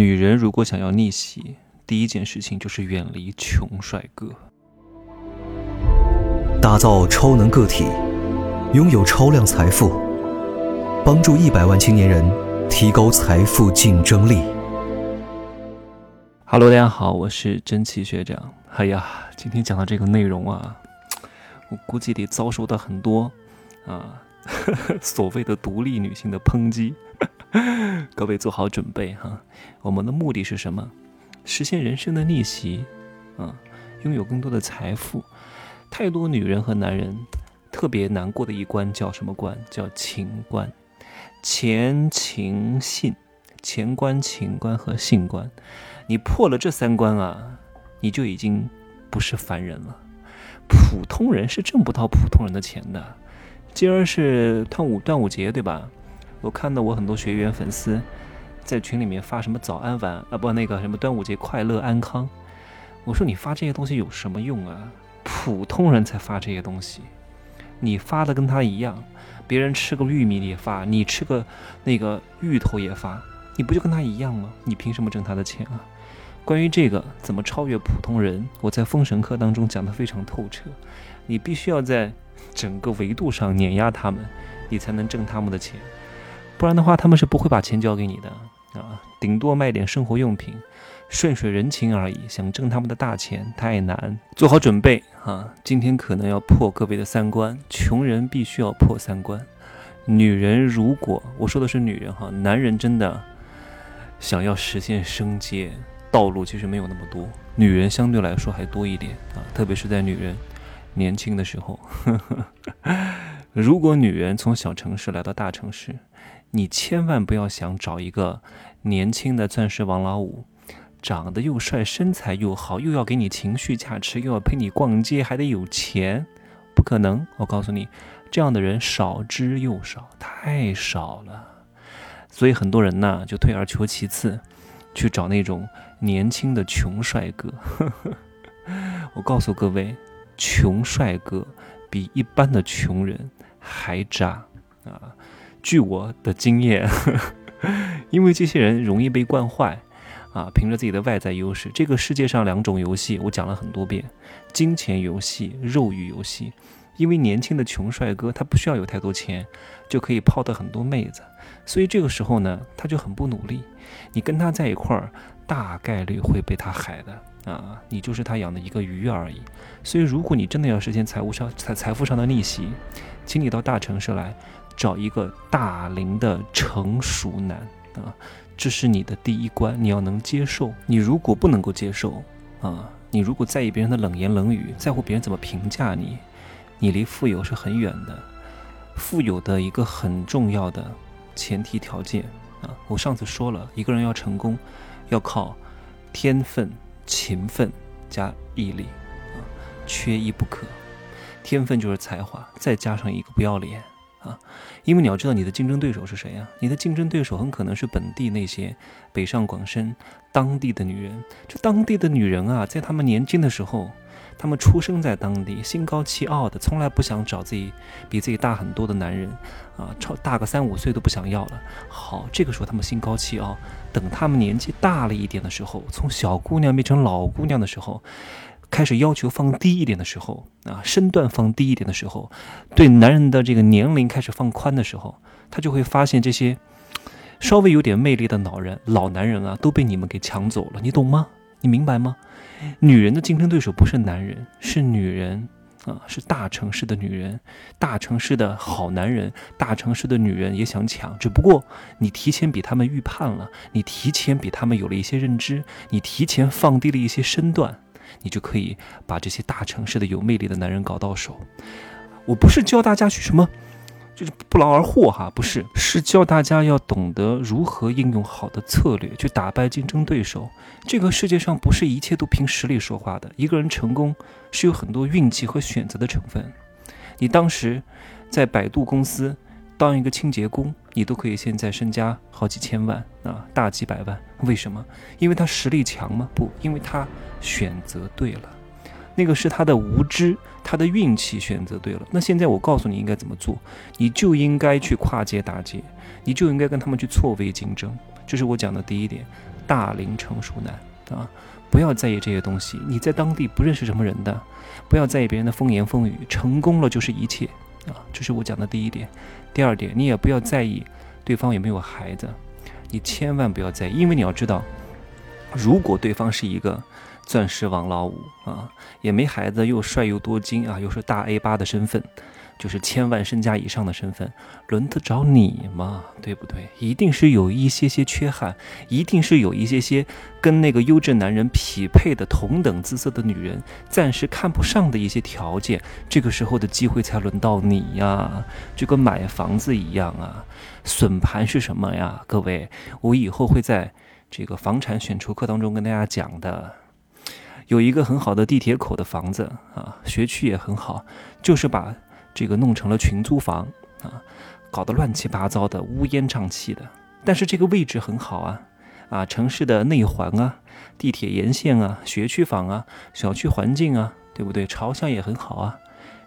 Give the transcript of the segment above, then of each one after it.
女人如果想要逆袭，第一件事情就是远离穷帅哥。打造超能个体，拥有超量财富，帮助一百万青年人提高财富竞争力。Hello，大家好，我是真奇学长。哎呀，今天讲的这个内容啊，我估计得遭受到很多啊 所谓的独立女性的抨击。各位做好准备哈，我们的目的是什么？实现人生的逆袭，啊，拥有更多的财富。太多女人和男人特别难过的一关叫什么关？叫情关，钱、情、信，钱关、情关和性关。你破了这三关啊，你就已经不是凡人了。普通人是挣不到普通人的钱的。今儿是端午端午节，对吧？我看到我很多学员粉丝在群里面发什么早安晚啊不那个什么端午节快乐安康，我说你发这些东西有什么用啊？普通人才发这些东西，你发的跟他一样，别人吃个玉米也发，你吃个那个芋头也发，你不就跟他一样吗？你凭什么挣他的钱啊？关于这个怎么超越普通人，我在封神课当中讲的非常透彻，你必须要在整个维度上碾压他们，你才能挣他们的钱。不然的话，他们是不会把钱交给你的啊，顶多卖点生活用品，顺水人情而已。想挣他们的大钱太难，做好准备啊！今天可能要破各位的三观，穷人必须要破三观。女人如果我说的是女人哈，男人真的想要实现升阶，道路其实没有那么多，女人相对来说还多一点啊，特别是在女人年轻的时候。如果女人从小城市来到大城市，你千万不要想找一个年轻的钻石王老五，长得又帅，身材又好，又要给你情绪价值，又要陪你逛街，还得有钱，不可能！我告诉你，这样的人少之又少，太少了。所以很多人呢，就退而求其次，去找那种年轻的穷帅哥。我告诉各位，穷帅哥比一般的穷人还渣啊！据我的经验，因为这些人容易被惯坏，啊，凭着自己的外在优势。这个世界上两种游戏，我讲了很多遍：金钱游戏、肉欲游戏。因为年轻的穷帅哥他不需要有太多钱，就可以泡到很多妹子，所以这个时候呢，他就很不努力。你跟他在一块儿，大概率会被他害的啊！你就是他养的一个鱼而已。所以，如果你真的要实现财务上财财富上的逆袭，请你到大城市来。找一个大龄的成熟男啊，这是你的第一关，你要能接受。你如果不能够接受啊，你如果在意别人的冷言冷语，在乎别人怎么评价你，你离富有是很远的。富有的一个很重要的前提条件啊，我上次说了，一个人要成功，要靠天分、勤奋加毅力啊，缺一不可。天分就是才华，再加上一个不要脸。啊，因为你要知道你的竞争对手是谁啊？你的竞争对手很可能是本地那些北上广深当地的女人。这当地的女人啊，在她们年轻的时候，她们出生在当地，心高气傲的，从来不想找自己比自己大很多的男人，啊，超大个三五岁都不想要了。好，这个时候她们心高气傲，等她们年纪大了一点的时候，从小姑娘变成老姑娘的时候。开始要求放低一点的时候啊，身段放低一点的时候，对男人的这个年龄开始放宽的时候，他就会发现这些稍微有点魅力的老人、老男人啊，都被你们给抢走了。你懂吗？你明白吗？女人的竞争对手不是男人，是女人啊，是大城市的女人，大城市的好男人，大城市的女人也想抢，只不过你提前比他们预判了，你提前比他们有了一些认知，你提前放低了一些身段。你就可以把这些大城市的有魅力的男人搞到手。我不是教大家去什么，就是不劳而获哈，不是，是教大家要懂得如何应用好的策略去打败竞争对手。这个世界上不是一切都凭实力说话的，一个人成功是有很多运气和选择的成分。你当时在百度公司当一个清洁工，你都可以现在身家好几千万啊，大几百万。为什么？因为他实力强吗？不，因为他。选择对了，那个是他的无知，他的运气选择对了。那现在我告诉你应该怎么做，你就应该去跨界打劫，你就应该跟他们去错位竞争。这是我讲的第一点，大龄成熟男啊，不要在意这些东西。你在当地不认识什么人的，不要在意别人的风言风语，成功了就是一切啊，这是我讲的第一点。第二点，你也不要在意对方有没有孩子，你千万不要在意，因为你要知道，如果对方是一个钻石王老五啊，也没孩子，又帅又多金啊，又是大 A 八的身份。就是千万身家以上的身份，轮得着你吗？对不对？一定是有一些些缺憾，一定是有一些些跟那个优质男人匹配的同等姿色的女人暂时看不上的一些条件，这个时候的机会才轮到你呀，就跟买房子一样啊。损盘是什么呀？各位，我以后会在这个房产选筹课当中跟大家讲的。有一个很好的地铁口的房子啊，学区也很好，就是把。这个弄成了群租房啊，搞得乱七八糟的，乌烟瘴气的。但是这个位置很好啊，啊，城市的内环啊，地铁沿线啊，学区房啊，小区环境啊，对不对？朝向也很好啊。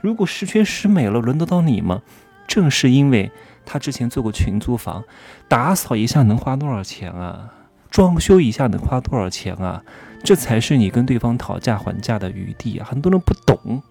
如果十全十美了，轮得到你吗？正是因为他之前做过群租房，打扫一下能花多少钱啊？装修一下能花多少钱啊？这才是你跟对方讨价还价的余地啊！很多人不懂。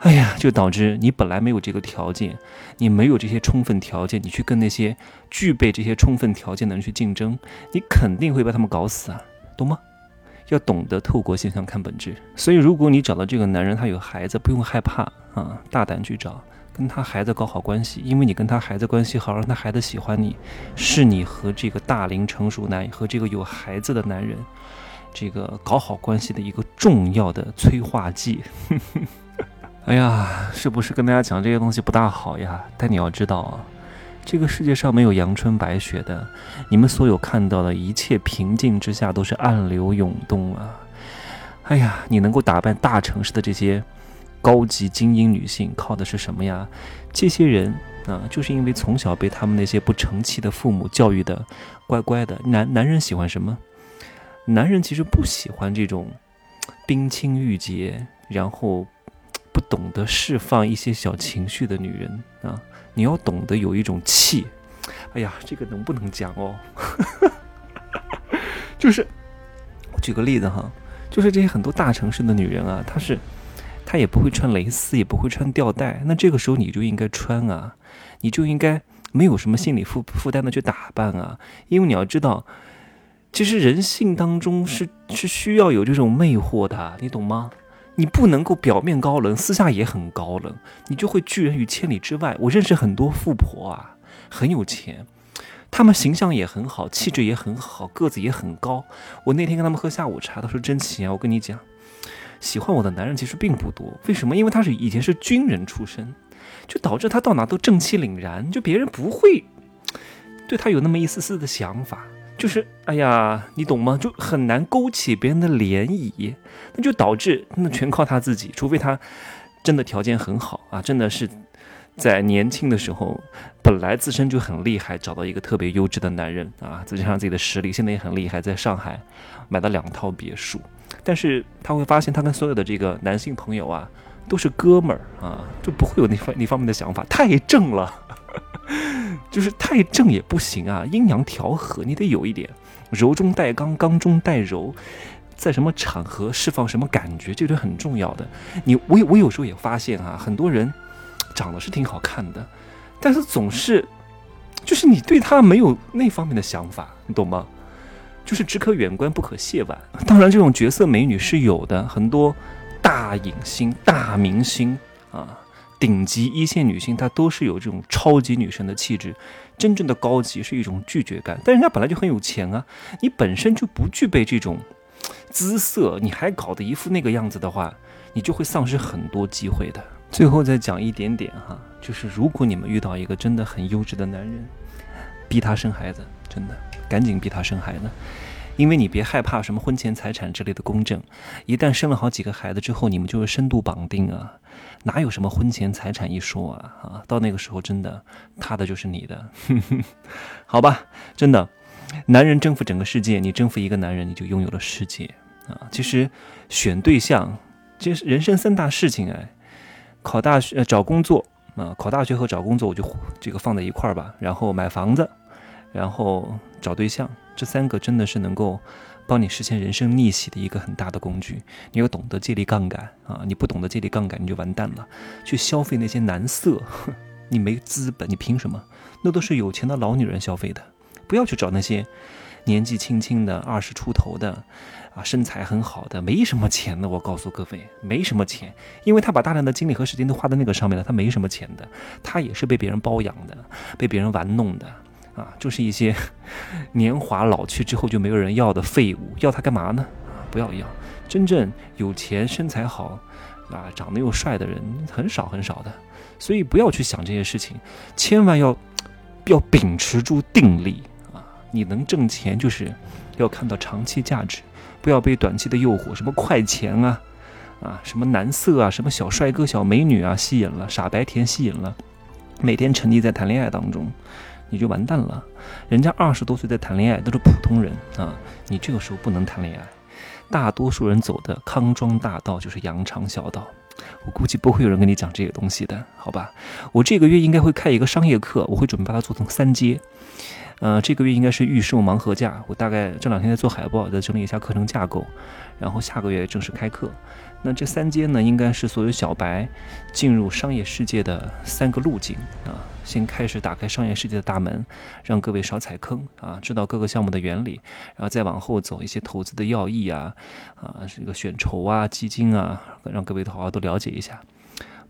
哎呀，就导致你本来没有这个条件，你没有这些充分条件，你去跟那些具备这些充分条件的人去竞争，你肯定会把他们搞死啊，懂吗？要懂得透过现象看本质。所以，如果你找到这个男人，他有孩子，不用害怕啊，大胆去找，跟他孩子搞好关系，因为你跟他孩子关系好，让他孩子喜欢你，是你和这个大龄成熟男和这个有孩子的男人，这个搞好关系的一个重要的催化剂。哎呀，是不是跟大家讲这些东西不大好呀？但你要知道啊，这个世界上没有阳春白雪的，你们所有看到的一切平静之下都是暗流涌动啊！哎呀，你能够打败大城市的这些高级精英女性，靠的是什么呀？这些人啊，就是因为从小被他们那些不成器的父母教育的乖乖的。男男人喜欢什么？男人其实不喜欢这种冰清玉洁，然后。不懂得释放一些小情绪的女人啊，你要懂得有一种气。哎呀，这个能不能讲哦？就是我举个例子哈，就是这些很多大城市的女人啊，她是她也不会穿蕾丝，也不会穿吊带，那这个时候你就应该穿啊，你就应该没有什么心理负负担的去打扮啊，因为你要知道，其实人性当中是是需要有这种魅惑的，你懂吗？你不能够表面高冷，私下也很高冷，你就会拒人于千里之外。我认识很多富婆啊，很有钱，他们形象也很好，气质也很好，个子也很高。我那天跟他们喝下午茶，他说：“真奇啊，我跟你讲，喜欢我的男人其实并不多。为什么？因为他是以前是军人出身，就导致他到哪都正气凛然，就别人不会对他有那么一丝丝的想法。”就是，哎呀，你懂吗？就很难勾起别人的涟漪，那就导致那全靠他自己，除非他真的条件很好啊，真的是在年轻的时候本来自身就很厉害，找到一个特别优质的男人啊，再加上自己的实力，现在也很厉害，在上海买了两套别墅，但是他会发现他跟所有的这个男性朋友啊都是哥们儿啊，就不会有那方那方面的想法，太正了。就是太正也不行啊，阴阳调和，你得有一点柔中带刚，刚中带柔，在什么场合释放什么感觉，这都很重要的。你我我有时候也发现啊，很多人长得是挺好看的，但是总是就是你对他没有那方面的想法，你懂吗？就是只可远观不可亵玩。当然，这种绝色美女是有的，很多大影星、大明星啊。顶级一线女性，她都是有这种超级女神的气质。真正的高级是一种拒绝感，但人家本来就很有钱啊，你本身就不具备这种姿色，你还搞得一副那个样子的话，你就会丧失很多机会的。最后再讲一点点哈，就是如果你们遇到一个真的很优质的男人，逼他生孩子，真的赶紧逼他生孩子。因为你别害怕什么婚前财产之类的公证，一旦生了好几个孩子之后，你们就是深度绑定啊，哪有什么婚前财产一说啊啊！到那个时候，真的他的就是你的，好吧？真的，男人征服整个世界，你征服一个男人，你就拥有了世界啊！其实选对象，其实人生三大事情哎，考大学、找工作啊，考大学和找工作我就这个放在一块儿吧，然后买房子，然后找对象。这三个真的是能够帮你实现人生逆袭的一个很大的工具。你要懂得借力杠杆啊！你不懂得借力杠杆，你就完蛋了。去消费那些男色，你没资本，你凭什么？那都是有钱的老女人消费的。不要去找那些年纪轻轻的、二十出头的啊，身材很好的，没什么钱的。我告诉各位，没什么钱，因为他把大量的精力和时间都花在那个上面了，他没什么钱的，他也是被别人包养的，被别人玩弄的。啊，就是一些年华老去之后就没有人要的废物，要它干嘛呢？啊，不要要，真正有钱、身材好，啊，长得又帅的人很少很少的，所以不要去想这些事情，千万要要秉持住定力啊！你能挣钱，就是要看到长期价值，不要被短期的诱惑，什么快钱啊，啊，什么男色啊，什么小帅哥、小美女啊吸引了，傻白甜吸引了，每天沉溺在谈恋爱当中。你就完蛋了，人家二十多岁在谈恋爱都是普通人啊，你这个时候不能谈恋爱。大多数人走的康庄大道就是羊肠小道，我估计不会有人跟你讲这个东西的，好吧？我这个月应该会开一个商业课，我会准备把它做成三阶。呃，这个月应该是预售盲盒价，我大概这两天在做海报，在整理一下课程架构，然后下个月正式开课。那这三阶呢，应该是所有小白进入商业世界的三个路径啊。先开始打开商业世界的大门，让各位少踩坑啊，知道各个项目的原理，然后再往后走一些投资的要义啊，啊，这个选筹啊、基金啊，让各位好好都了解一下。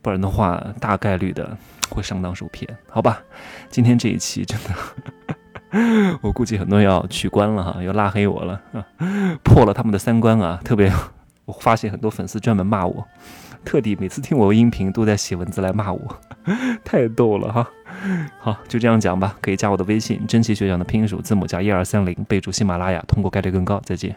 不然的话，大概率的会上当受骗，好吧？今天这一期真的，我估计很多要取关了哈，要拉黑我了，破了他们的三观啊，特别。我发现很多粉丝专门骂我，特地每次听我音频都在写文字来骂我，太逗了哈。好，就这样讲吧，可以加我的微信，真奇学长的拼音首字母加一二三零，备注喜马拉雅，通过概率更高。再见。